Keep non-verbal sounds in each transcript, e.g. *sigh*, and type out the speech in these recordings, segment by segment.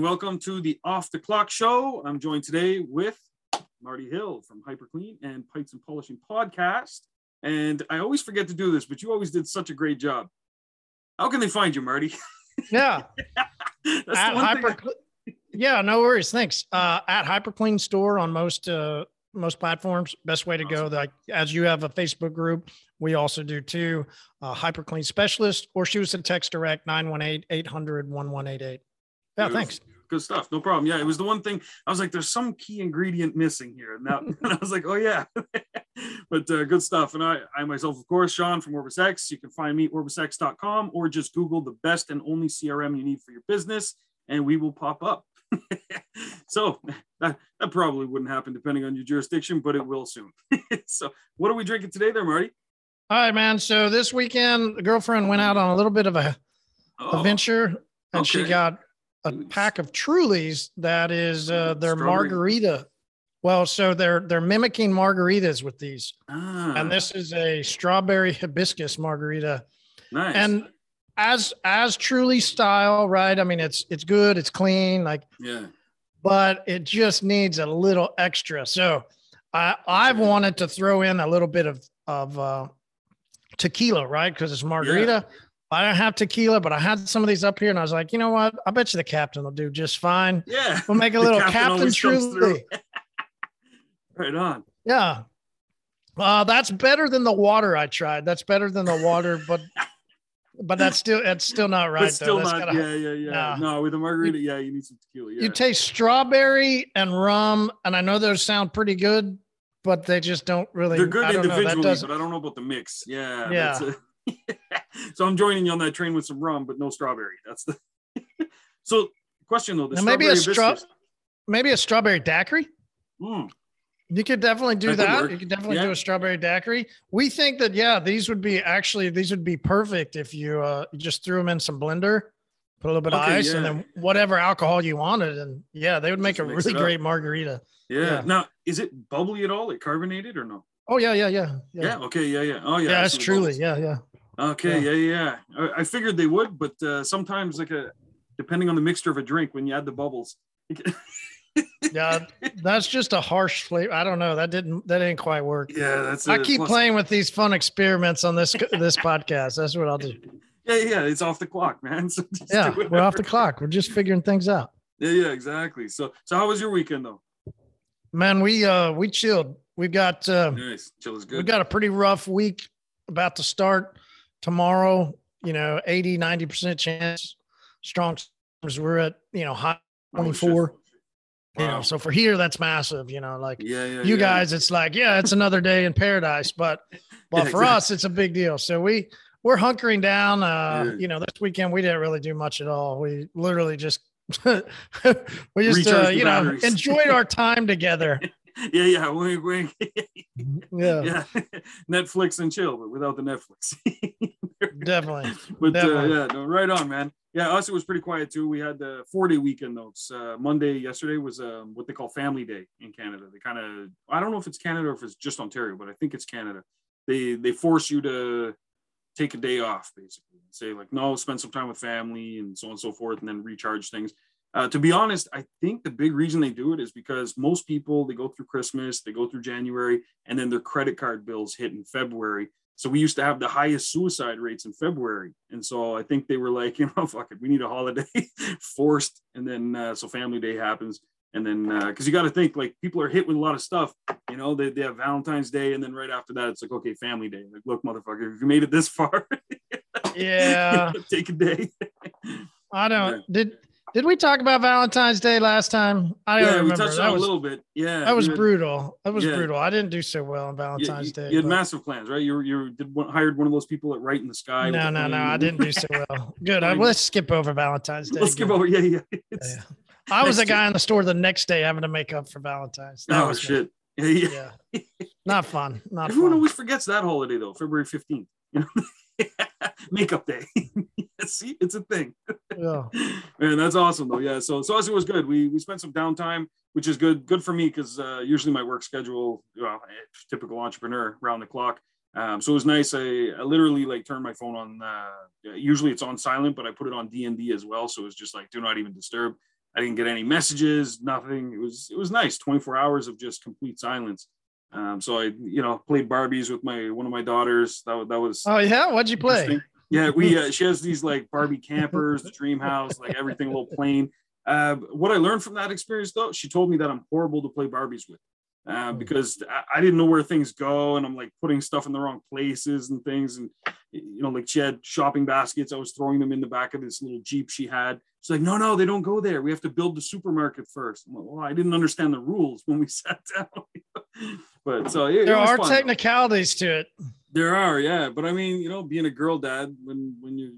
Welcome to the Off the Clock Show. I'm joined today with Marty Hill from Hyperclean and Pints and Polishing Podcast. And I always forget to do this, but you always did such a great job. How can they find you, Marty? *laughs* Yeah. At thing I- yeah, no worries. Thanks. Uh, at Hyperclean Store on most uh, most platforms. Best way to go. Like as you have a Facebook group, we also do too. Uh, Hyperclean Specialist or shoot us a text direct 918-800-1188. Yeah, Beautiful. thanks. Good stuff. No problem. Yeah, it was the one thing I was like, there's some key ingredient missing here. And, that, *laughs* and I was like, oh, yeah. *laughs* but uh, good stuff. And I, I myself, of course, Shawn from OrbisX. You can find me at orbisx.com or just Google the best and only CRM you need for your business, and we will pop up. *laughs* so that, that probably wouldn't happen depending on your jurisdiction, but it will soon. so, what are we drinking today, there, Marty? All right, man. So this weekend, the girlfriend went out on a little bit of a, Oh, a venture and she got a pack of Trulies that is uh, their Strawberry. margarita. Well, so they're they're mimicking margaritas with these. ah, and this is a strawberry hibiscus margarita. Nice. and as as truly style right? I mean it's it's good it's clean like yeah, but it just needs a little extra. So i i've wanted to throw in a little bit of of uh tequila right? Because it's margarita i don't have tequila but i had some of these up here and i was like you know what i bet you the captain will do just fine yeah. we'll make a *laughs* little captain captain, always comes through. truly *laughs* right on. Yeah. Uh, that's better than the water I tried. That's better than the water, but but that's still that's still not right but still though. Not. gotta- yeah, yeah, yeah. Nah. No, with a margarita, yeah, you need some tequila. Yeah. You taste strawberry and rum, and I know those sound pretty good, but they just don't really. They're good I don't know. Individually, but I don't know about the mix. Yeah. Yeah. *laughs* so I'm joining you on that train with some rum, but no strawberry. That's the. *laughs* so, question though, the maybe a strawberry straw- Maybe a strawberry daiquiri. Mm, You could definitely do That that. You could definitely Yeah. do a strawberry daiquiri. We think that yeah, these would be actually these would be perfect if you uh just threw them in some blender, put a little bit of Okay, ice, and then whatever alcohol you wanted, and yeah, they would make Just a really great margarita. yeah. Yeah. Now, is it bubbly at all? It carbonated or no? Oh yeah, yeah, yeah, Yeah. Okay. Yeah. Yeah. Oh yeah. yeah, it's truly, bubbles. yeah, yeah. Okay. Yeah. Yeah. yeah. I, I figured they would, but uh, sometimes like a depending on the mixture of a drink, when you add the bubbles. *laughs* Yeah, that's just a harsh flavor. I don't know. That didn't that didn't quite work. Yeah, that's. I keep plus- playing with these fun experiments on this this podcast. That's what I'll do. *laughs* Yeah, yeah, it's off the clock, man. *laughs* So Yeah, we're off the clock. We're just figuring things out. Yeah, yeah, exactly. So, so how was your weekend though? Man, we uh we chilled. We've got uh Nice, chill is good. we got a pretty rough week about to start tomorrow. You know, 80, 90% chance. Strong storms. We're at, you know, high Oh, shit. 24. You know, so for here, that's massive. You know, like yeah, yeah. you yeah. guys, it's like, yeah, it's another day in paradise. But *laughs* but for exactly. us, it's a big deal. So we we're hunkering down. Uh, you know, this weekend we didn't really do much at all. We literally just *laughs* we just uh, you know enjoyed our time together. *laughs* *laughs* Yeah, yeah. Wink, wink. *laughs* Yeah, yeah, *laughs* Netflix and chill, but without the Netflix. definitely. but uh, Definitely. yeah, no, right on, man. Yeah, us it was pretty quiet too. We had the four day weekend notes. Uh, Monday, yesterday was um, what they call Family Day in Canada. They kind of I don't know if it's Canada or if it's just Ontario, but I think it's Canada. They they force you to take a day off basically and say like no, spend some time with family and so on and so forth, and then recharge things. Uh, to be honest, I think the big reason they do it is because most people they go through Christmas, they go through January, and then their credit card bills hit in February. So we used to have the highest suicide rates in February, and so I think they were like, *laughs* you know, fuck it, we need a holiday *laughs* forced, and then uh, so Family Day happens, and then because you got to think like people are hit with a lot of stuff, you know, they, they have Valentine's Day, and then right after that it's like okay, Family Day. Like, look, motherfucker, if you made it this far, *laughs* Yeah, take a day. I don't. Did did we talk about Valentine's Day last time? I don't yeah, we touched on a little bit. Yeah, that was had- brutal. That was yeah. brutal. I didn't do so well on Valentine's you- Day. you had but- massive plans, right? You you did one, hired one of those people at Right in the Sky. no, no, no. I didn't do so well. *laughs* Good. I, let's skip over Valentine's Day. Let's skip over. Yeah, yeah. *laughs* It's- Yeah. I was Next guy in the store the next day having to make up for Valentine's. That Oh me. shit. *laughs* Yeah, yeah. Yeah. Not fun. Not Everyone fun. always forgets that holiday though, February 15th. Makeup day. *laughs* See, it's a thing. Yeah. *laughs* Man, that's awesome though. Yeah. So so it was good. We we spent some downtime, which is good. Good for me because uh, usually my work schedule, well, eh, typical entrepreneur, round the clock. Um, so it was nice. I, I literally like turned my phone on. Uh, usually it's on silent, but I put it on D and D as well. So it's just like do not even disturb. I didn't get any messages, nothing. It was it was nice. 24 hours of just complete silence. Um, so I, you know, played Barbies with my one of my daughters. That that was. Oh yeah, what'd you play? Yeah, we *laughs* uh, she has these like Barbie campers, the dream house, like everything a little plane. Uh, what I learned from that experience, though, she told me that I'm horrible to play Barbies with uh, because I, I, didn't know where things go, and I'm like putting stuff in the wrong places and things. And you know, like she had shopping baskets, I was throwing them in the back of this little jeep she had. She's like, "No, no, they don't go there. We have to build the supermarket first. Like, well, I didn't understand the rules when we *laughs* sat down, but so it, there it are fun, technicalities though. to it. There are, yeah. But I mean, you know, being a girl dad, when when your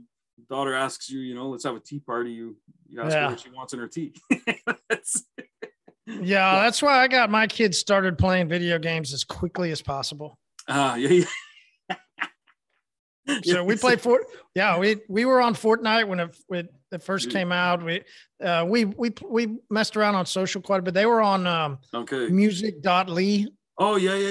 daughter asks you, you know, let's have a tea party, you you ask yeah. her what she wants in her tea. *laughs* yeah, that's why I got my kids started playing video games as quickly as possible. Ah, uh, yeah, yeah. so we played for yeah we we were on Fortnite when it, when it first came out. We uh, we we we messed around on social quite a bit. They were on um okay. musical.ly oh yeah yeah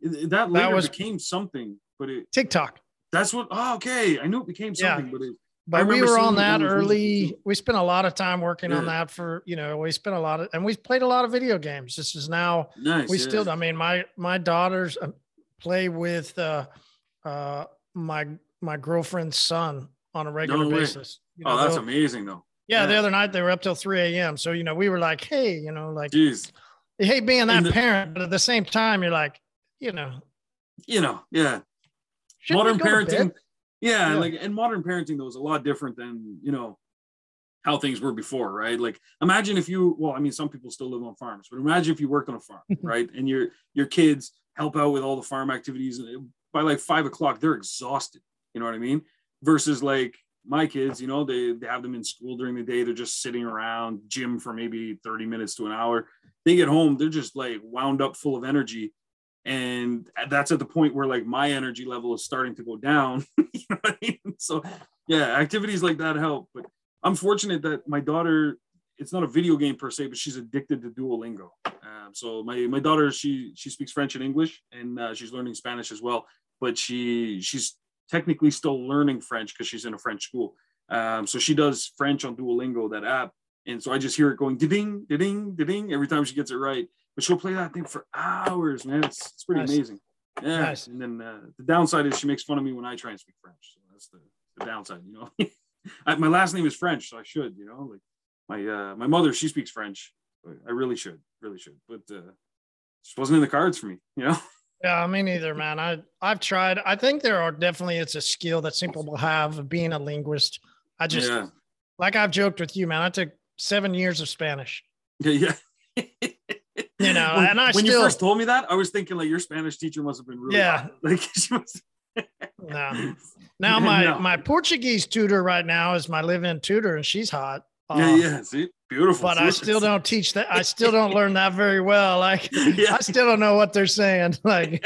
yeah. That later that was, became something but it TikTok. That's what oh okay. I knew it became something yeah. but it but we were on that early. We spent a lot of time working yeah. on that for you know. We spent a lot of, and we played a lot of video games. This is now. Nice. We yeah. still. I mean, my my daughters uh, play with uh, uh, my my girlfriend's son on a regular no basis. You know, oh, that's amazing though. Yeah, yeah, the other night they were up till 3 a.m. So, you know, we were like, hey, you know, like, Jeez. you hate being that the, parent, but at the same time, you're like, you know, you know, yeah. Modern parenting, yeah, yeah, like and modern parenting though is a lot different than you know how things were before, right? Like imagine if you well, I mean, some people still live on farms, but imagine if you worked on a farm, *laughs* right? And your your kids help out with all the farm activities. And by like five o'clock, they're exhausted. You know what I mean? Versus like my kids, you know, they, they have them in school during the day. They're just sitting around gym for maybe 30 minutes to an hour. They get home, they're just like wound up full of energy and that's at the point where like my energy level is starting to go down *laughs* you know I mean? so yeah activities like that help but i'm fortunate that my daughter it's not a video game per se but she's addicted to duolingo. Um, so my my daughter she she speaks french and english and uh, she's learning spanish as well but she she's technically still learning french because she's in a french school. Um, so she does french on duolingo that app. And so i just hear it going ding ding ding every time she gets it right but she'll play that thing for hours, man. It's, it's pretty nice. amazing. Yeah. Nice. And then uh, the downside is she makes fun of me when I try and speak French. So that's the, the downside, you know. *laughs* I, my last name is French, so I should, you know, like my uh, my mother, she speaks French. I really should, really should, but uh, just wasn't in the cards for me, you know. *laughs* Yeah, me neither, man. I I've tried. I think there are definitely it's a skill that some people have of being a linguist. I just yeah. like I've joked with you, man. I took seven years of Spanish. *laughs* Yeah, yeah. You know, when, and I when still, you first told me that, I was thinking like your Spanish teacher must have been really yeah, hot. *laughs* like she was. no. Now my no. my Portuguese tutor right now is my live-in tutor, and she's hot. Yeah, um, yeah, see, beautiful. But I still don't teach that. I still don't learn that very well. Like *laughs* yeah. I still don't know what they're saying. *laughs* Like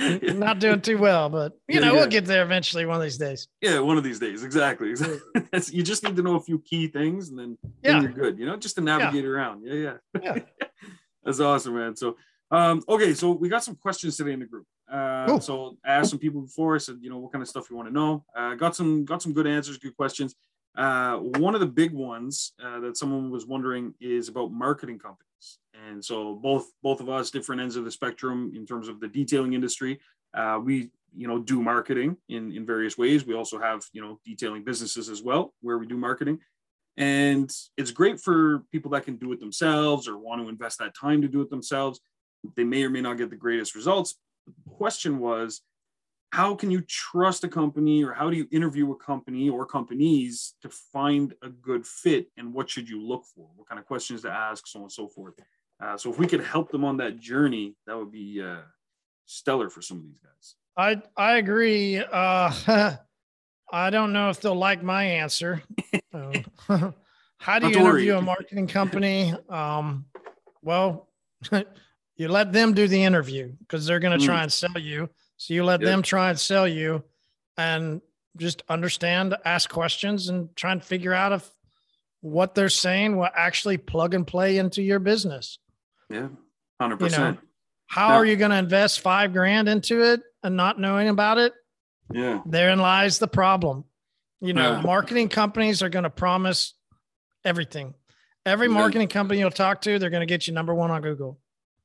not doing too well, but you yeah, know, yeah. we'll get there eventually one of these days. Yeah, one of these days. Exactly. exactly. you just need to know a few key things and then, yeah. Then you're good, you know, just to navigate around. Yeah, Yeah, yeah. That's awesome, man. So um, okay, so we got some questions today in the group. Uh, cool. So I asked some people before. I said, you know, what kind of stuff you want to know. Uh, got some got some good answers, good questions. Uh, one of the big ones uh, that someone was wondering is about marketing companies, and so both both of us, different ends of the spectrum in terms of the detailing industry. Uh, we you know do marketing in in various ways. We also have you know detailing businesses as well where we do marketing, and it's great for people that can do it themselves or want to invest that time to do it themselves. They may or may not get the greatest results. The question was how can you trust a company or how do you interview a company or companies to find a good fit? And what should you look for? What kind of questions to ask so on and so forth. Uh, so if we could help them on that journey that would be uh, stellar for some of these guys. I i agree. Uh, *laughs* i don't know if they'll like my answer *laughs* *laughs* how do you interview a marketing company um, well *laughs* you let them do the interview because they're going to try mm. and sell you so you let yep. them try and sell you and just understand, ask questions and try and figure out if what they're saying will actually plug and play into your business. Yeah. 100%. You know, how are you going to invest five grand into it and not knowing about it? Yeah. Therein lies the problem. You know, yeah. marketing companies are going to promise everything. Every Yeah. marketing company you'll talk to, they're going to get you number one on Google.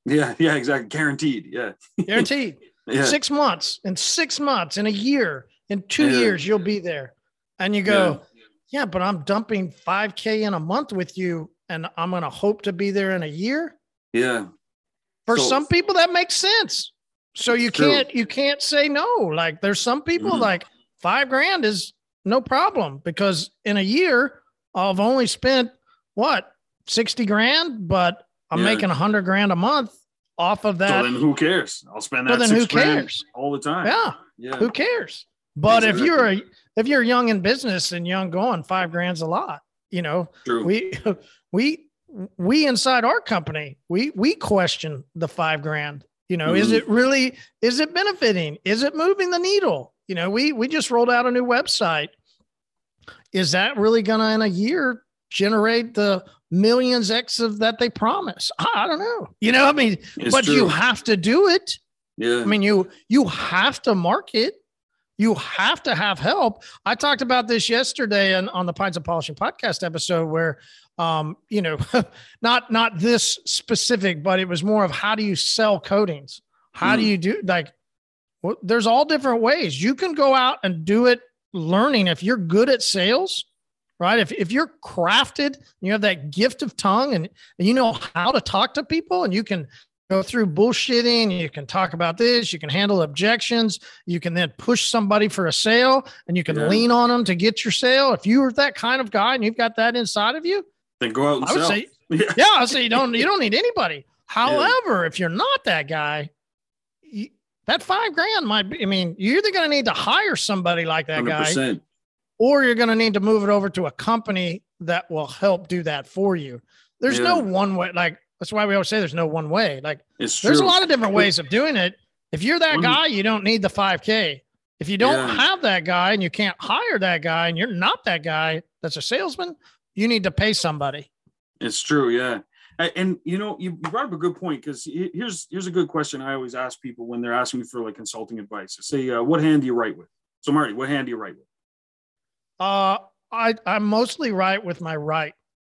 Yeah, yeah, exactly. Guaranteed. Yeah. Guaranteed. *laughs* Yeah. Six months, in six months, in a year, in two years, you'll be there. And you go, yeah, but I'm dumping 5K in a month with you, and I'm going to hope to be there in a year. Yeah. For So- some people, that makes sense. So you True. can't you can't say no. Like there's some people Mhm. like five grand is no problem because in a year I've only spent what 60 grand, but I'm Yeah. making a hundred grand a month off of So that. then who cares? I'll spend that then six who grand cares? all the time. yeah, Yeah. who cares? But if you're a, if you're young in business and young going, five grand's a lot. You know, True. we *laughs* we we inside our company we we question the five grand you know is Mhm. it really is it benefiting is it moving the needle you know we we just rolled out a new website is that really gonna in a year generate the millions x of that they promise i, I don't know you know i mean It's but you have to do it yeah. I mean, you you have to market. You have to have help. I talked about this yesterday on, on the Pints of Polishing podcast episode where um, you know, *laughs* not not this specific, but it was more of how do you sell coatings? How do Mm. you do like well, there's all different ways. You can go out and do it learning if you're good at sales, right? If if you're crafted, you have that gift of tongue and, and you know how to talk to people and you can go through bullshitting. You can talk about this. You can handle objections. You can then push somebody for a sale and you can Yeah. lean on them to get your sale. If you are that kind of guy and you've got that inside of you, then go out and I sell. say, *laughs* yeah. yeah, I say you don't, you don't need anybody. *laughs* However, if you're not that guy, you, that five grand might be, I mean, you're either going to need to hire somebody like that guy 100%. or you're going to need to move it over to a company that will help do that for you. There's no one way. Like that's why we always say there's no one way. Like It's true. there's a lot of different ways of doing it. If you're that guy, you don't need the 5K. If you don't Yeah. have that guy and you can't hire that guy and you're not that guy that's a salesman, you need to pay somebody. It's true, yeah. And you know, you brought up a good point because here's here's a good question I always ask people when they're asking me for like consulting advice. I say, uh, "What hand do you write with?" So, Marty, what hand do you write with? Uh, I, I'm mostly write with my right.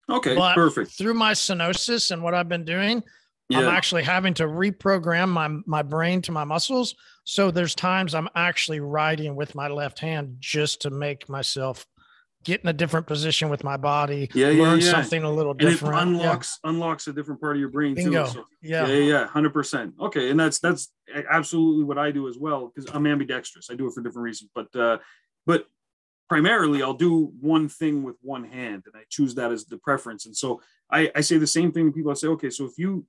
Okay, But perfect. Through my stenosis and what I've been doing, I'm actually having to reprogram my my brain to my muscles. So there's times I'm actually writing with my left hand just to make myself get in a different position with my body, Yeah, yeah, learn yeah. something a little different. and it different. Yeah. unlocks unlocks a different part of your brain Bingo. too. So, Yeah. yeah, yeah, yeah, hundred percent. Okay, and that's that's absolutely what I do as well because I'm ambidextrous. I do it for different reasons, but uh, but primarily I'll do one thing with one hand, and I choose that as the preference. And so I, I say the same thing to people. I say, okay, so if you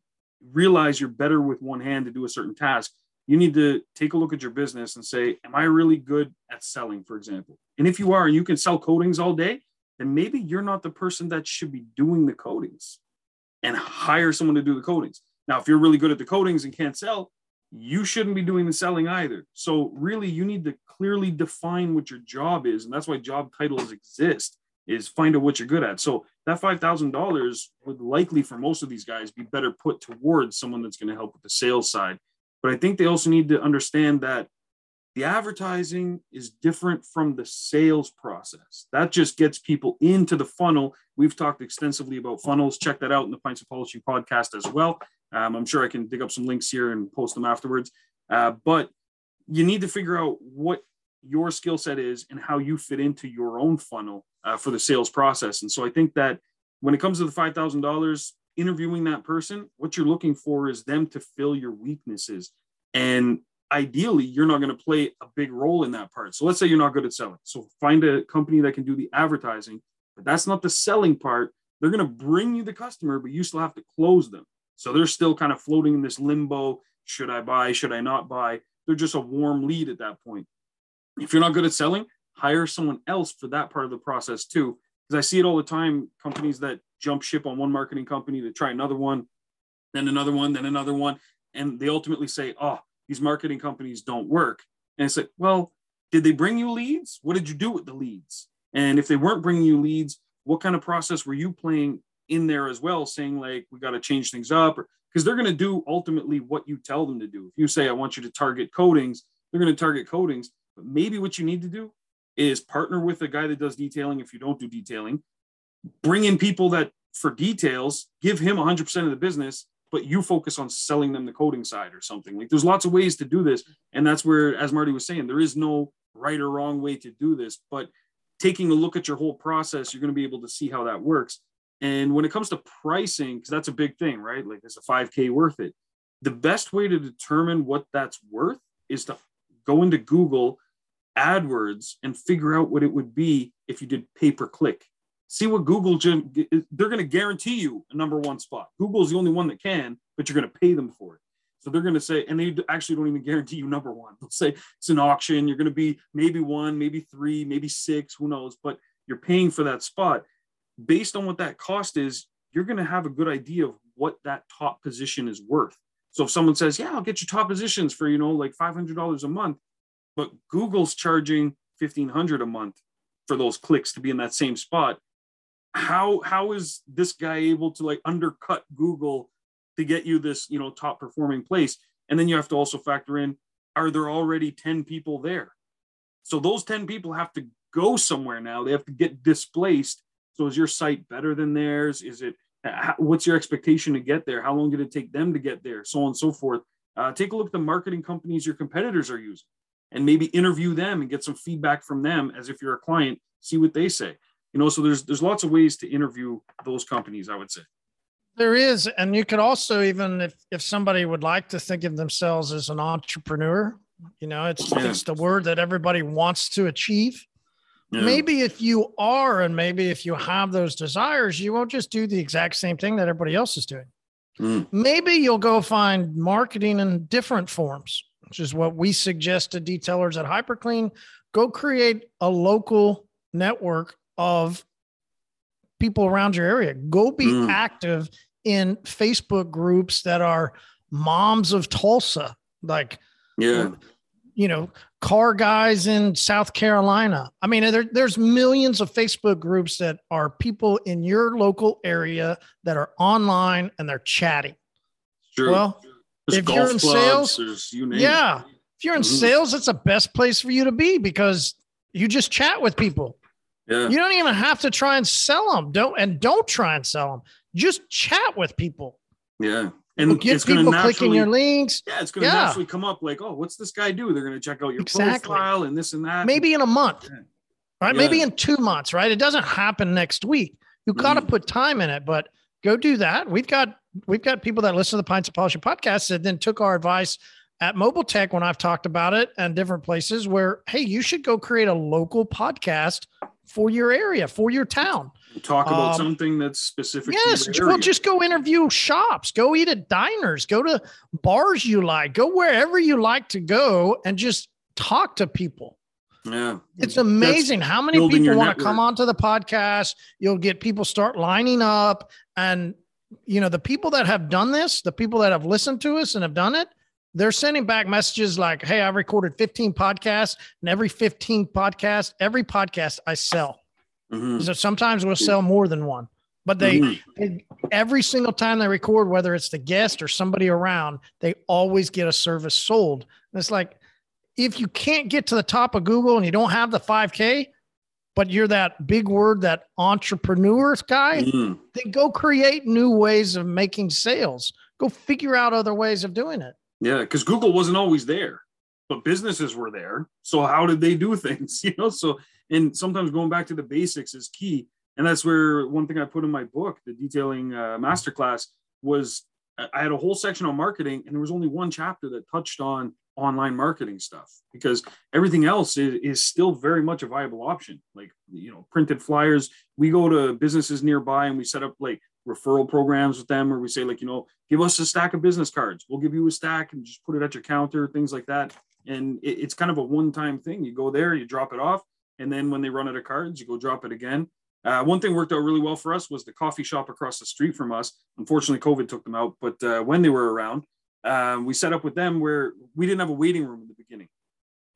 realize you're better with one hand to do a certain task, you need to take a look at your business and say, am I really good at selling, for example? And if you are, and you can sell coatings all day, then maybe you're not the person that should be doing the coatings and hire someone to do the coatings. Now, if you're really good at the coatings and can't sell, you shouldn't be doing the selling either. So, really, you need to clearly define what your job is. And that's why job titles exist is find out what you're good at. So that $5,000 would likely for most of these guys be better put towards someone that's going to help with the sales side. But I think they also need to understand that the advertising is different from the sales process. That just gets people into the funnel. We've talked extensively about funnels. Check that out in the Pints of Polishing podcast as well. Um, I'm sure I can dig up some links here and post them afterwards. Uh, but you need to figure out what your skill set is and how you fit into your own funnel uh, for the sales process. And so I think that when it comes to the $5,000, interviewing that person, what you're looking for is them to fill your weaknesses. And ideally, you're not going to play a big role in that part. So let's say you're not good at selling. So find a company that can do the advertising, but that's not the selling part. They're going to bring you the customer, but you still have to close them. So they're still kind of floating in this limbo. Should I buy? Should I not buy? They're just a warm lead at that point. If you're not good at selling, hire someone else for that part of the process too. Because I see it all the time companies that jump ship on one marketing company to try another one, then another one, then another one. And they ultimately say, oh, these marketing companies don't work. And it's like, well, did they bring you leads? What did you do with the leads? And if they weren't bringing you leads, what kind of process were you playing in there as well, saying like, we got to change things up? Because they're going to do ultimately what you tell them to do. If you say, I want you to target coatings, they're going to target coatings. But maybe what you need to do is partner with a guy that does detailing if you don't do detailing. Bring in people that for details, give him 100% of the business, but you focus on selling them the coating side or something. Like there's lots of ways to do this. And that's where, as Marty was saying, there is no right or wrong way to do this. But taking a look at your whole process, you're going to be able to see how that works. And when it comes to pricing, because that's a big thing, right? Like, is a 5K worth it? The best way to determine what that's worth is to go into Google AdWords and figure out what it would be if you did pay per click. See what Google, they're going to guarantee you a number one spot. Google's the only one that can, but you're going to pay them for it. So they're going to say, and they actually don't even guarantee you number one. They'll say it's an auction. You're going to be maybe one, maybe three, maybe six, who knows, but you're paying for that spot based on what that cost is, you're going to have a good idea of what that top position is worth. So if someone says, "Yeah, I'll get you top positions for you know like five hundred dollars a month," but Google's charging fifteen hundred a month for those clicks to be in that same spot, how how is this guy able to like undercut Google to get you this you know top performing place? And then you have to also factor in: are there already ten people there? So those ten people have to go somewhere now. They have to get displaced so is your site better than theirs? Is it what's your expectation to get there? How long did it take them to get there? So on and so forth. Uh, take a look at the marketing companies your competitors are using and maybe interview them and get some feedback from them as if you're a client, see what they say. You know, so there's there's lots of ways to interview those companies, I would say. There is, and you could also even if if somebody would like to think of themselves as an entrepreneur, you know, it's yeah. it's the word that everybody wants to achieve. Yeah. Maybe if you are, and maybe if you have those desires, you won't just do the exact same thing that everybody else is doing. Mm. Maybe you'll go find marketing in different forms, which is what we suggest to detailers at HyperClean. Go create a local network of people around your area. Go be mm. active in Facebook groups that are moms of Tulsa. Like, yeah you know, car guys in South Carolina. I mean, there, there's millions of Facebook groups that are people in your local area that are online and they're chatting. True. Well, there's if you're in clubs, sales, yeah, it. if you're in mm-hmm. sales, it's the best place for you to be because you just chat with people. Yeah. You don't even have to try and sell them. Don't and don't try and sell them. Just chat with people. Yeah and we'll get people clicking your links. Yeah, it's going to yeah. naturally come up like, oh, what's this guy do? They're going to check out your exactly. profile and this and that. Maybe in a month, yeah. right? Yeah. Maybe in two months, right? It doesn't happen next week. You got to mm. put time in it, but go do that. We've got we've got people that listen to the Pints of Polishing podcast that then took our advice at Mobile Tech when I've talked about it and different places where, hey, you should go create a local podcast for your area, for your town. Talk about um, something that's specific. Yes, well, just go interview shops, go eat at diners, go to bars you like, go wherever you like to go, and just talk to people. Yeah, it's amazing that's how many people want to come onto the podcast. You'll get people start lining up, and you know the people that have done this, the people that have listened to us and have done it, they're sending back messages like, "Hey, I recorded 15 podcasts, and every 15 podcast, every podcast I sell." Mm-hmm. So sometimes we'll sell more than one, but they, mm-hmm. they, every single time they record, whether it's the guest or somebody around, they always get a service sold. And it's like if you can't get to the top of Google and you don't have the 5K, but you're that big word, that entrepreneur guy, mm-hmm. then go create new ways of making sales. Go figure out other ways of doing it. Yeah, because Google wasn't always there, but businesses were there. So how did they do *laughs* things? You know, so and sometimes going back to the basics is key. And that's where one thing I put in my book, the detailing uh, masterclass, was I had a whole section on marketing, and there was only one chapter that touched on online marketing stuff because everything else is, is still very much a viable option. Like, you know, printed flyers. We go to businesses nearby and we set up like referral programs with them, where we say, like, you know, give us a stack of business cards. We'll give you a stack and just put it at your counter, things like that. And it, it's kind of a one time thing. You go there, you drop it off, and then when they run out of cards, you go drop it again. Uh, one thing worked out really well for us was the coffee shop across the street from us. Unfortunately, COVID took them out, but uh, when they were around, uh, we set up with them where we didn't have a waiting room in the beginning.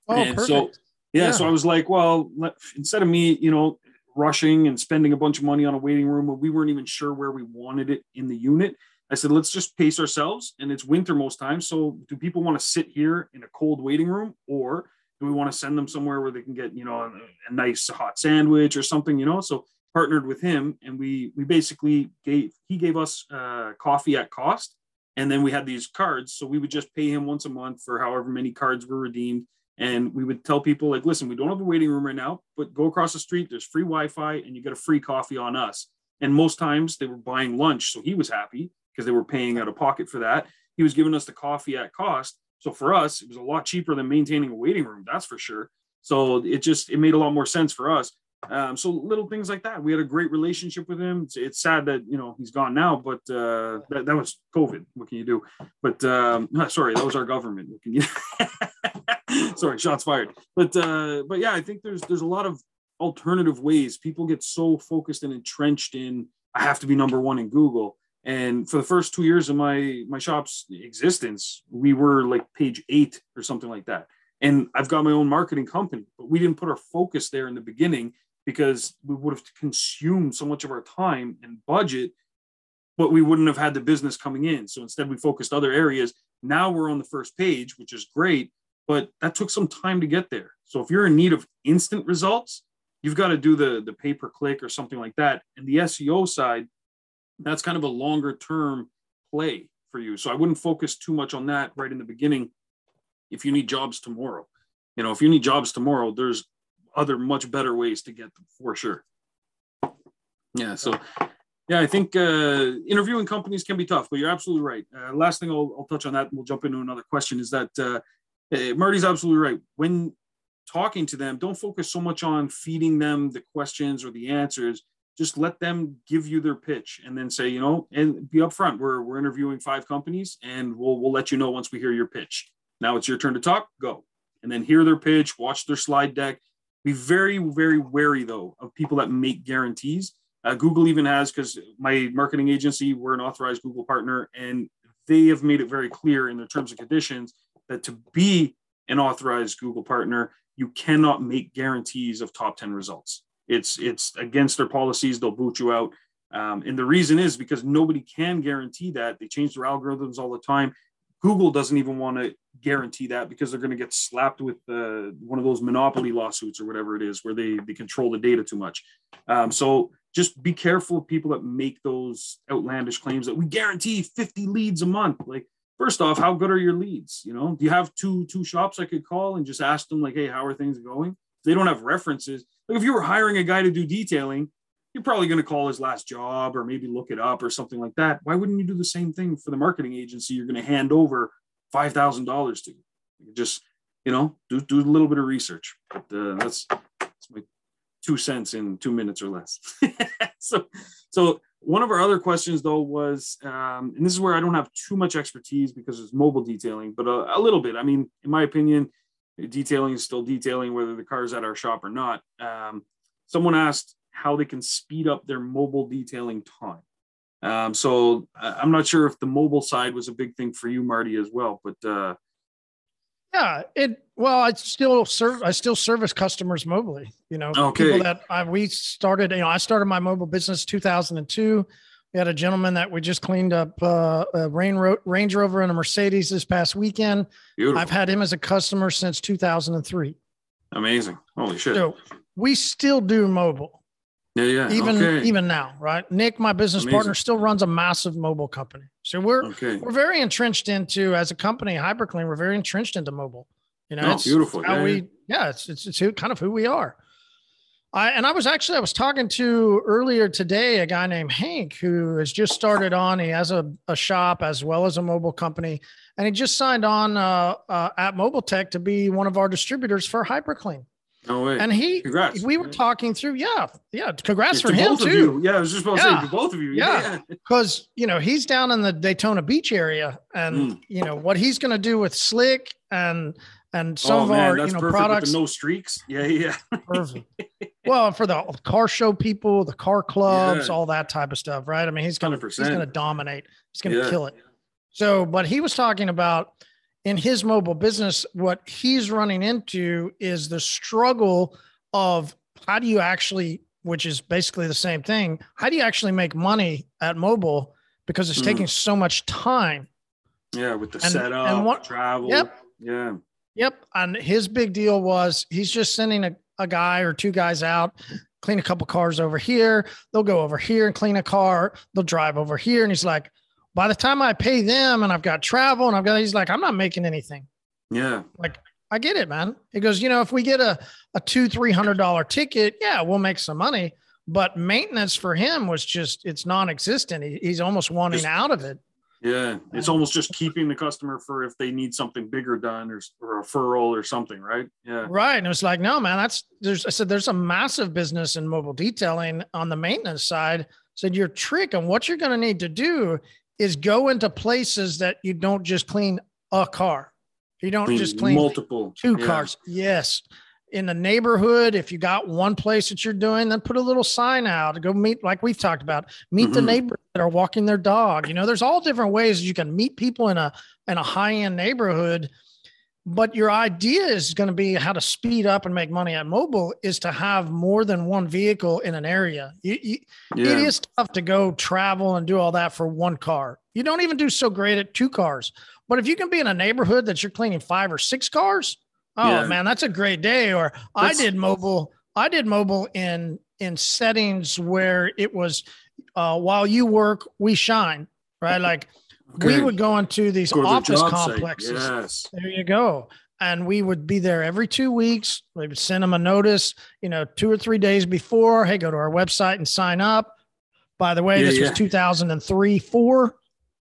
Oh, and perfect. so yeah, yeah, so I was like, well, let, instead of me, you know, rushing and spending a bunch of money on a waiting room, we weren't even sure where we wanted it in the unit. I said, let's just pace ourselves. And it's winter most times. So do people want to sit here in a cold waiting room or do we want to send them somewhere where they can get you know a, a, nice hot sandwich or something you know so partnered with him, and we we basically gave he gave us uh, coffee at cost, and then we had these cards, so we would just pay him once a month for however many cards were redeemed, and we would tell people like, listen, we don't have a waiting room right now, but go across the street, there's free Wi-Fi, and you get a free coffee on us. And most times they were buying lunch, so he was happy because they were paying out of pocket for that. He was giving us the coffee at cost. So for us, it was a lot cheaper than maintaining a waiting room, that's for sure. So it just it made a lot more sense for us. Um, so little things like that. We had a great relationship with him. It's, it's sad that you know he's gone now, but uh, that, that was COVID. What can you do? But um, *laughs* sorry, that was our government. *laughs* *laughs* *laughs* Sorry, shots fired. But uh, but yeah, I think there's there's a lot of alternative ways. People get so focused and entrenched in I have to be number one in Google. And for the first two years of my my shop's existence, we were like page eight or something like that. And I've got my own marketing company, but we didn't put our focus there in the beginning because we would have consumed so much of our time and budget, but we wouldn't have had the business coming in. So instead, we focused other areas. Now we're on the first page, which is great, but that took some time to get there. So if you're in need of instant results, you've got to do the the pay per click or something like that. And the SEO side, that's kind of a longer term play for you. So I wouldn't focus too much on that right in the beginning. If you need jobs tomorrow, you know, if you need jobs tomorrow, there's other much better ways to get them for sure. Yeah. So, yeah, I think uh, interviewing companies can be tough, but you're absolutely right. Uh, last thing I'll, I'll, touch on that, and we'll jump into another question is that uh, Marty's absolutely right. When talking to them, don't focus so much on feeding them the questions or the answers. Just let them give you their pitch and then say, you know, and be upfront. We're, we're interviewing five companies and we'll, we'll let you know once we hear your pitch. Now it's your turn to talk, go. And then hear their pitch, watch their slide deck, be very, very wary though of people that make guarantees. Uh, Google even has, because my marketing agency, we're an authorized Google partner, and they have made it very clear in their terms and conditions that to be an authorized Google partner, you cannot make guarantees of top 10 results. It's it's against their policies. They'll boot you out. Um, and the reason is because nobody can guarantee that. They change their algorithms all the time. Google doesn't even want to guarantee that because they're going to get slapped with uh, one of those monopoly lawsuits or whatever it is where they, they control the data too much. Um, so just be careful of people that make those outlandish claims that we guarantee 50 leads a month. Like, first off, how good are your leads? You know, do you have two two shops I could call and just ask them like, hey, how are things going? They don't have references. Like if you were hiring a guy to do detailing, you're probably going to call his last job or maybe look it up or something like that. Why wouldn't you do the same thing for the marketing agency you're going to hand over five thousand dollars to? You Just you know, do do a little bit of research. But uh, that's that's my two cents in two minutes or less. *laughs* so so one of our other questions though was, um, and this is where I don't have too much expertise because it's mobile detailing, but a, a little bit. I mean, in my opinion, detailing is still detailing whether the car is at our shop or not. Um, someone asked how they can speed up their mobile detailing time. Um, so I'm not sure if the mobile side was a big thing for you, Marty, as well. But uh, yeah, it well, I still serve. I still service customers mobilely. You know, okay. people that I, we started. You know, I started my mobile business 2002. We had a gentleman that we just cleaned up uh, a Range Rover and a Mercedes this past weekend. Beautiful. I've had him as a customer since 2003. Amazing! Holy shit! So we still do mobile. Yeah, yeah. Even okay. even now, right? Nick, my business Amazing. partner, still runs a massive mobile company. So we're okay. we're very entrenched into as a company, HyperClean. We're very entrenched into mobile. You know, oh, it's beautiful. How yeah, we yeah, it's, it's it's kind of who we are. I and I was actually I was talking to earlier today a guy named Hank who has just started on. He has a, a shop as well as a mobile company, and he just signed on uh, uh, at Mobile Tech to be one of our distributors for HyperClean. No way. And he, congrats. We were talking through, yeah, yeah. Congrats yeah, for him too. You. Yeah, I was just about yeah. to say to both of you. Yeah, because *laughs* you know he's down in the Daytona Beach area, and mm. you know what he's going to do with Slick and and some oh, of man, our you know products. no streaks. Yeah, *laughs* yeah. perfect. Well, for the car show people, the car clubs, all that type of stuff, right? I mean, he's gonna he's gonna dominate. He's gonna yeah. kill it. So, but he was talking about in his mobile business, what he's running into is the struggle of how do you actually, which is basically the same thing, how do you actually make money at mobile because it's mm. taking so much time? Yeah, with the and, setup, and what, travel. Yep. Yeah. Yep. And his big deal was he's just sending a, a guy or two guys out clean a couple cars over here. They'll go over here and clean a car. They'll drive over here. And he's like, by the time I pay them and I've got travel and I've got, he's like, I'm not making anything. Yeah. Like, I get it, man. He goes, you know, if we get a, a two, three hundred dollar ticket, yeah, we'll make some money. But maintenance for him was just it's non-existent. He, he's almost wanting just, out of it. Yeah, it's almost just keeping the customer for if they need something bigger done or, or a referral or something, right? Yeah, right. And it's like, no, man, that's there's. I said there's a massive business in mobile detailing on the maintenance side. I said your trick and what you're going to need to do is go into places that you don't just clean a car. You don't clean just clean multiple two yeah. cars. Yes, in the neighborhood, if you got one place that you're doing, then put a little sign out. Go meet, like we've talked about, meet mm-hmm. the neighbors that are walking their dog. You know, there's all different ways you can meet people in a in a high end neighborhood. But your idea is going to be how to speed up and make money at mobile is to have more than one vehicle in an area. You, you, yeah. It is tough to go travel and do all that for one car. You don't even do so great at two cars. But if you can be in a neighborhood that you're cleaning five or six cars, Oh yeah. man, that's a great day. Or that's, I did mobile. I did mobile in in settings where it was uh, while you work, we shine. Right, like okay. we would go into these go office the complexes. Yes. There you go. And we would be there every two weeks. We would send them a notice, you know, two or three days before. Hey, go to our website and sign up. By the way, yeah, this yeah. was 2003, four.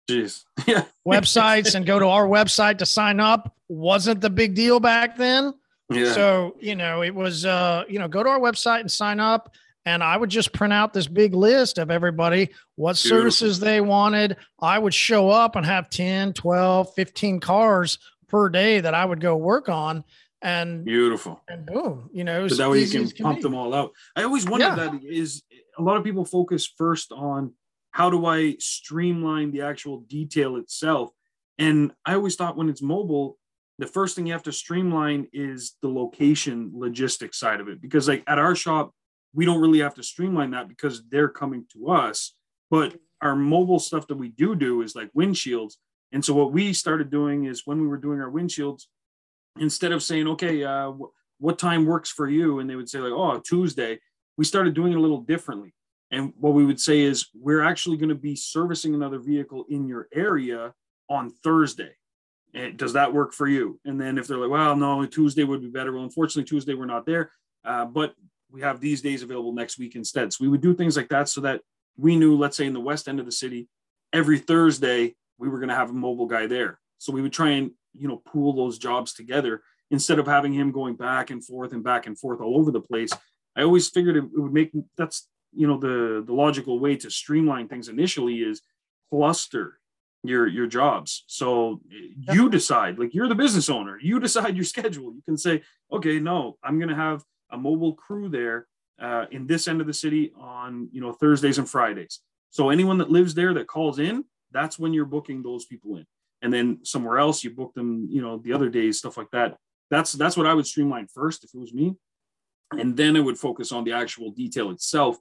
Jeez. *laughs* Yeah. Websites and go to our website to sign up wasn't the big deal back then. Yeah. So, you know, it was, uh, you know, go to our website and sign up. And I would just print out this big list of everybody, what Beautiful. services they wanted. I would show up and have 10, 12, 15 cars per day that I would go work on. And beautiful. And boom, you know, so that way you can, can pump be. them all out. I always wonder yeah. that is a lot of people focus first on how do I streamline the actual detail itself? And I always thought when it's mobile, the first thing you have to streamline is the location logistics side of it because like at our shop we don't really have to streamline that because they're coming to us. But our mobile stuff that we do do is like windshields. And so what we started doing is when we were doing our windshields instead of saying okay uh, what time works for you? and they would say like oh tuesday we started doing it a little differently. And what we would say is we're actually going to be servicing another vehicle in your area on thursday. And does that work for you? And then if they're like, well, no, Tuesday would be better. Well, unfortunately, Tuesday we're not there, uh, but we have these days available next week instead. So we would do things like that so that we knew, let's say in the west end of the city, every Thursday we were going to have a mobile guy there. So we would try and you know pool those jobs together instead of having him going back and forth and back and forth all over the place. I always figured it, would make that's you know the the logical way to streamline things initially is cluster your your jobs so you decide like you're the business owner you decide your *laughs* schedule you can say okay no i'm going to have a mobile crew there uh, in this end of the city on you know thursdays and fridays. So anyone that lives there that calls in that's when you're booking those people in. And then somewhere else you book them you know the other days stuff like that. That's that's what i would streamline first if it was me. And then i would focus on the actual detail itself.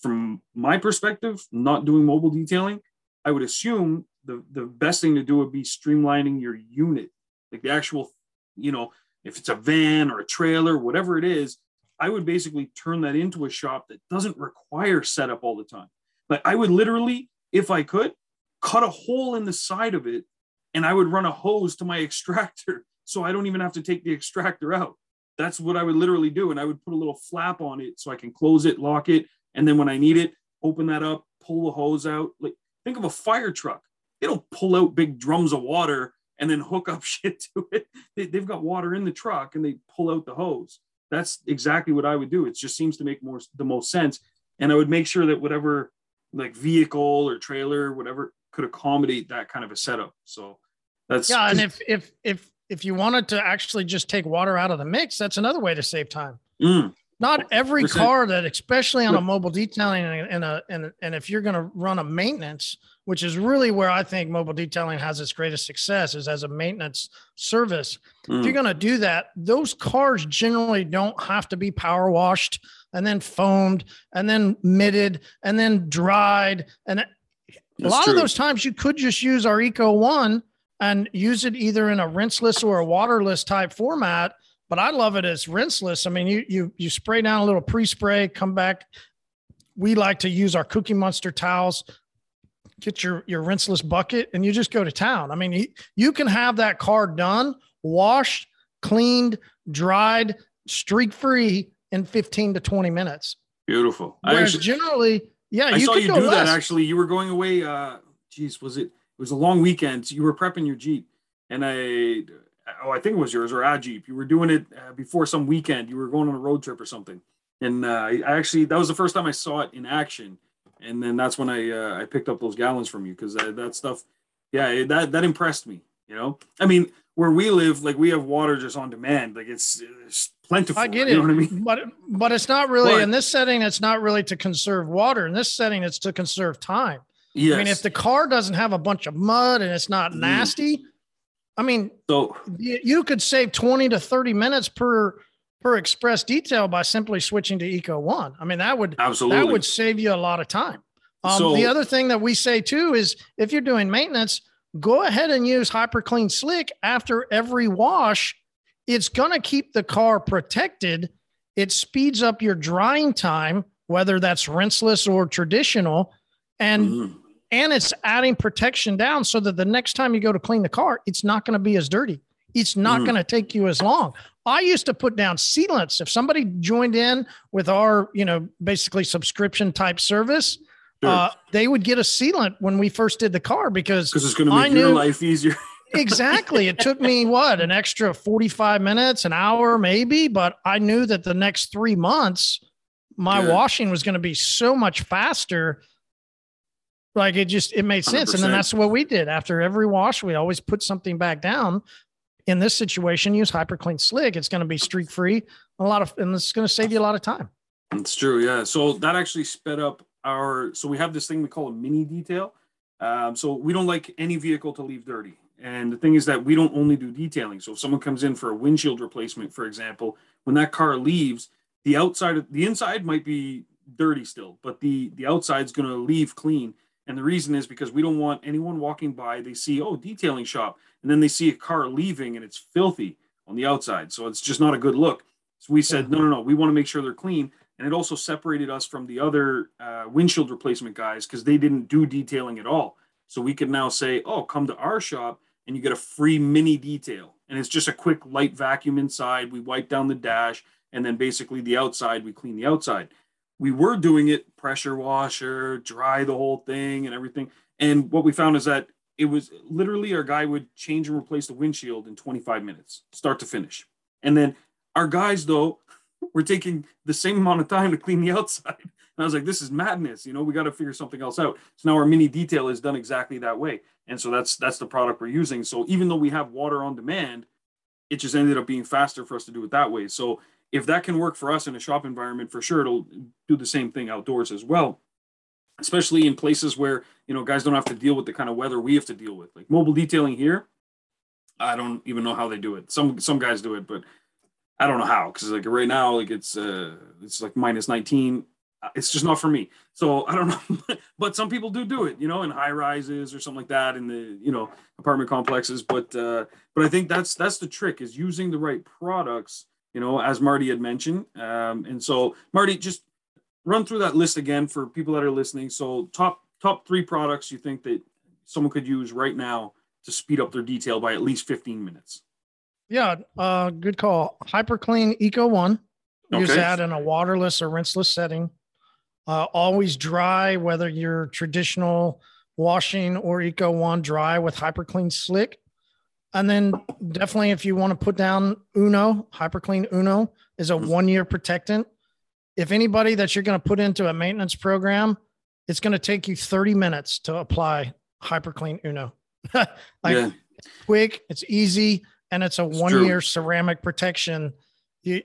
From my perspective not doing mobile detailing i would assume the the best thing to do would be streamlining your unit, like the actual, you know, if it's a van or a trailer, whatever it is. I would basically turn that into a shop that doesn't require setup all the time. Like I would literally, if I could, cut a hole in the side of it and I would run a hose to my *laughs* extractor so I don't even have to take the extractor out. That's what I would literally do. And I would put a little flap on it so I can close it, lock it. And then when I need it, open that up, pull the hose out. Like think of a fire truck don't pull out big drums of water and then hook up *laughs* shit to it. They, have got water in the truck and they pull out the hose. That's exactly what I would do. It just seems to make more the most sense. And I would make sure that whatever like vehicle or trailer, whatever could accommodate that kind of a setup. So that's yeah. And if if if if you wanted to actually just take water out of the mix, that's another way to save time. Mm. Not every car that, especially on a mobile detailing and a and and if you're going to run a maintenance, which is really where I think mobile detailing has its greatest success is as a maintenance service. Mm. If you're mm. going to do that, those cars generally don't have to be power washed and then foamed and then mitted and then dried. And That's a lot true. of those times you could just use our Eco One and use it either in a rinseless or a waterless type format but I love it as rinseless. I mean, you you you spray down a little pre-spray, come back. We like to use our Cookie Monster towels. Get your your rinseless bucket, and you just go to town. I mean, you, you can have that car done, washed, cleaned, dried, streak free in 15 to 20 minutes. Beautiful. Whereas actually, generally, yeah, I you saw you do less. that. Actually, you were going away. Uh, geez, was it? It was a long weekend. You were prepping your Jeep, and I, oh, I think it was yours or a Jeep. You were doing it uh, before some weekend. You were going on a road trip or something, and uh, I actually that was the first time I saw it in action, and then that's when I uh, I picked up those gallons from you because that, that stuff, yeah, that that impressed me. You know, I mean, where we live, like we have water just on demand. Like it's, it's plentiful. I get it. You know what I mean? But but it's not really but, in this setting. It's not really to conserve water. In this setting, it's to conserve time. Yes. I mean, if the car doesn't have a bunch of mud and it's not mm. nasty, mm. I mean, so you, you could save twenty to thirty minutes per per express detail by simply switching to Eco One. I mean, that would absolutely that would save you a lot of time. Um, so, the other thing that we say too is if you're doing maintenance, go ahead and use HyperClean Slick after every wash. It's going to keep the car protected. It speeds up your drying time, whether that's rinseless or traditional. And mm. and it's adding protection down so that the next time you go to clean the car, it's not going to be as dirty. It's not mm. going to take you as long. I used to put down sealants. If somebody joined in with our, you know, basically subscription type service, Sure. Uh, they would get a sealant when we first did the car because because it's going to make your life easier. *laughs* *laughs* exactly. It took me what an extra 45 minutes, an hour, maybe, but I knew that the next three months, my yeah. washing was going to be so much faster. Like it just it made sense. 100%. And then that's what we did. After every wash, we always put something back down. In this situation, use HyperClean Slick. It's going to be streak free. A lot of and it's going to save you a lot of time. It's true, yeah. So that actually sped up our so we have this thing we call a mini detail. Um, so we don't like any vehicle to leave dirty. And the thing is that we don't only do detailing. So if someone comes in for a windshield replacement, for example, when that car leaves, the outside the inside might be dirty still, but the the outside's going to leave clean. And the reason is because we don't want anyone walking by. They see oh detailing shop, and then they see a car leaving and it's filthy on the outside. So it's just not a good look. So we said no, no, no. We want to make sure they're clean and it also separated us from the other uh, windshield replacement guys because they didn't do detailing at all. So we could now say, "Oh, come to our shop and you get a free mini detail." And it's just a quick light vacuum inside. We wipe down the dash, and then basically the outside we clean the outside. We were doing it pressure washer, dry the whole thing, and everything. And what we found is that it was literally our guy would change and replace the windshield in 25 minutes, start to finish. And then our guys, though, *laughs* we're taking the same amount of time to clean the *laughs* outside. And I was like, this is madness. You know, we got to figure something else out. So now our mini detail is done exactly that way. And so that's that's the product we're using. So even though we have water on demand, it just ended up being faster for us to do it that way. So if that can work for us in a shop environment, for sure it'll do the same thing outdoors as well. Especially in places where you know guys don't have to deal with the kind of weather we have to deal with. Like mobile detailing here, I don't even know how they do it. Some some guys do it, but I don't know how because like right now like it's uh it's like minus 19 uh, it's just not for me so I don't know *laughs* but some people do do it you know in high rises or something like that in the you know apartment complexes but uh but I think that's that's the trick is using the right products you know as Marty had mentioned um and so Marty just run through that list again for people that are listening so top top three products you think that someone could use right now to speed up their detail by at least 15 minutes yeah, uh, good call. HyperClean Eco One. Use okay. that in a waterless or rinseless setting. Uh, always dry, whether you're traditional washing or Eco One dry with HyperClean Slick. And then definitely, if you want to put down Uno, HyperClean Uno is a mm-hmm. one year protectant. If anybody that you're going to put into a maintenance program, it's going to take you 30 minutes to apply HyperClean Uno. *laughs* like yeah. quick, it's easy and it's a it's one true. year ceramic protection. You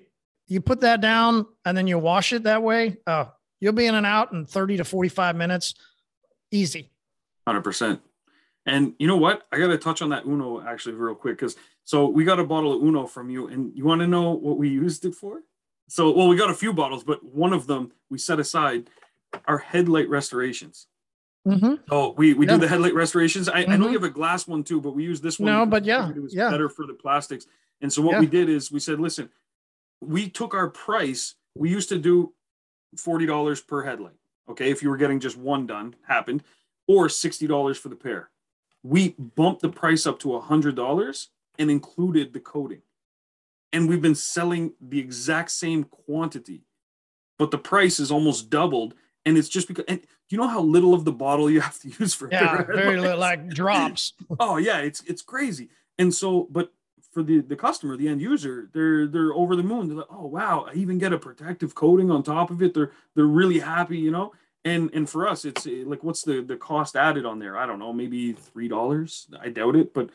you put that down and then you wash it that way. Oh, you'll be in and out in 30 to 45 minutes. Easy. 100%. And you know what? I got to touch on that Uno actually real quick because so we got a bottle of Uno from you, and you want to know what we used it for? So, well, we got a few bottles, but one of them we set aside our headlight restorations. Mm-hmm. So we we Yeah. do the headlight restorations. I, I know Mhm. you have a glass one too, but we use this one. No, but yeah, it was yeah. better for the plastics. And so what Yeah. we did is we said, listen, we took our price. We used to do forty dollars per headlight. Okay, if you were getting just one done, happened, or sixty dollars for the pair. We bumped the price up to hundred dollars and included the coating. And we've been selling the exact same quantity, but the price is almost doubled. And it's just because. And you know how little of the bottle you have to use for? Yeah, very little, like drops. *laughs* oh yeah it's it's crazy and so but for the the customer the end user they're they're over the moon they're like oh wow i even get a protective coating on top of it they're they're really happy you know and and for us it's eh, like what's the the cost added on there? I don't know maybe three dollars? I doubt it but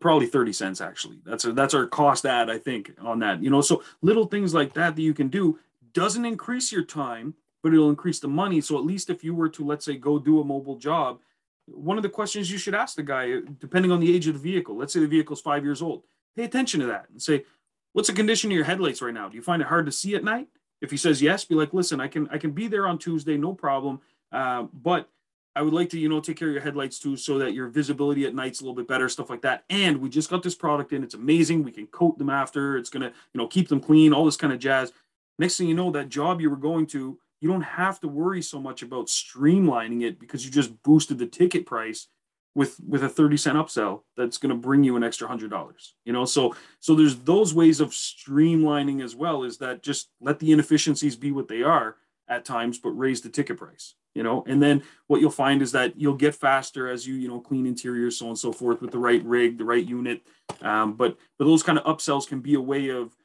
probably 30 cents actually. That's a, that's our cost add i think on that you know? So little things like that that you can do doesn't increase your time but it'll increase the money. So at least if you were to let's say go do a mobile job one of the questions you should ask the guy, depending on the age of the vehicle, let's say the vehicle's five years old, pay attention to that and say, what's the condition of your headlights right now? Do you find it hard to see at night? If he says yes, be like, listen, I can I can be there on Tuesday, no problem. Uh, but I would like to, you know, take care of your headlights too, so that your visibility at night's a little bit better, stuff like that. And we just got this product in; it's amazing. We can coat them after. It's gonna, you know, keep them clean, all this kind of jazz. Next thing you know, that job you were going to, you don't have to worry so much about streamlining it because you just boosted the ticket price with with a 30 cent upsell that's going to bring you an extra hundred dollars you know? So so there's those ways of streamlining as well is that just let the inefficiencies be what they are at times but raise the ticket price you know? And then what you'll find is that you'll get faster as you you know clean interiors so on and so forth with the right rig the right unit. Um, but but those kind of upsells can be a way of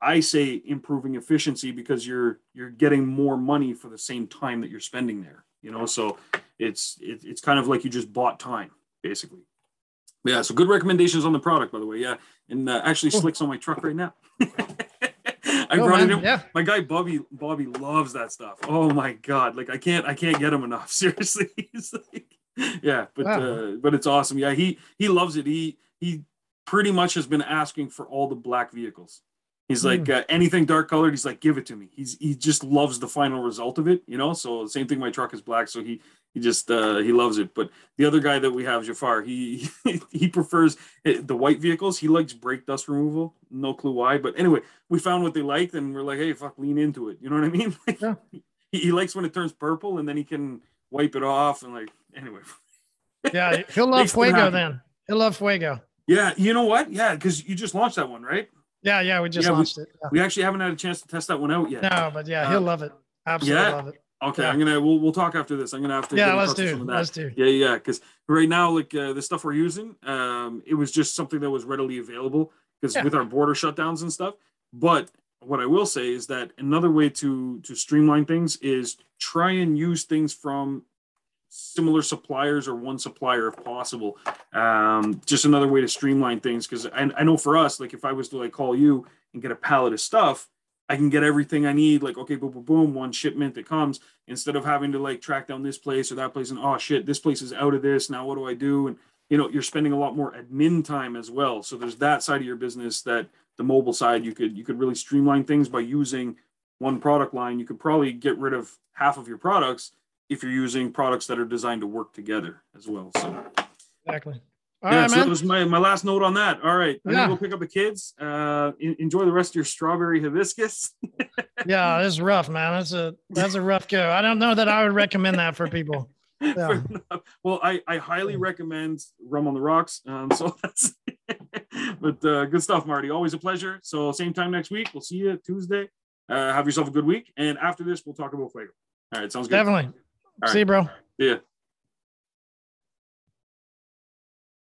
I say improving efficiency because you're you're getting more money for the same time that you're spending there. You know, so it's it, it's kind of like you just bought time basically. Yeah, so good recommendations on the product, by the way. Yeah, and uh, actually, Cool. slicks on my truck right now. *laughs* I brought man, it in. Yeah. My guy Bobby Bobby loves that stuff. Oh my god, like I can't I can't get him enough. *laughs* Seriously, like, yeah, but Wow. uh, but it's awesome. Yeah, he he loves it. He he pretty much has been asking for all the black vehicles. He's like uh, anything dark colored. He's like, give it to me. He's he just loves the final result of it, you know. So same thing. My truck is black, so he he just uh, he loves it. But the other guy that we have, Jafar, he *laughs* he prefers eh, the white vehicles. He likes brake dust removal. No clue why, but anyway, we found what they liked, and we're like, hey, fuck, lean into it. You know what I mean? *laughs* Like, Yeah. he, he likes when it turns purple, and then he can wipe it off, and like anyway. *laughs* Yeah. He'll love Fuego then. He'll love Fuego. Yeah, you know what? Yeah, because you just launched that one, right? Yeah. Yeah. We just Yeah, we- launched it. Yeah. We actually haven't had a chance to test that one out yet. No, but yeah, he'll Uh, love it. Absolutely yeah. love it. Okay, Yeah. I'm gonna we'll we'll talk after this. I'm gonna have to Yeah. Let's touch with some do. Let's do. Yeah, yeah, because right now, like uh, the stuff we're using, um, it was just something that was readily available because Yeah. with our border shutdowns and stuff. But what I will say is that another way to to streamline things is try and use things from similar suppliers or one supplier if possible. Um, just another way to streamline things because I, I know for us, like if I was to like call you and get a pallet of stuff, I can get everything I need. Like okay, boom, boom, boom, one shipment that comes instead of having to like track down this place or that place and oh shit, this place is out of this. Now what do I do? And you know, you're spending a lot more admin time as well. So there's that side of your business that the mobile side you could you could really streamline things by using one product line. You could probably get rid of half of your products if you're using products that are designed to work together as well. So Exactly. All yeah, right, so that was my, my last note on that. All right. I'm Yeah. gonna go pick up the kids. Uh en- enjoy the rest of your strawberry hibiscus. *laughs* Yeah, it's rough, man. That's a that's a rough go. I don't know that I would recommend that for people. *laughs* Yeah. Well, I, I highly recommend Rum on the Rocks. Um, so that's, *laughs* but uh, good stuff, Marty. Always a pleasure. So same time next week. We'll see you Tuesday. Uh, have yourself a good week. And after this, we'll talk about Fuego. All right, sounds good. Definitely. Right. See you, bro. Yeah.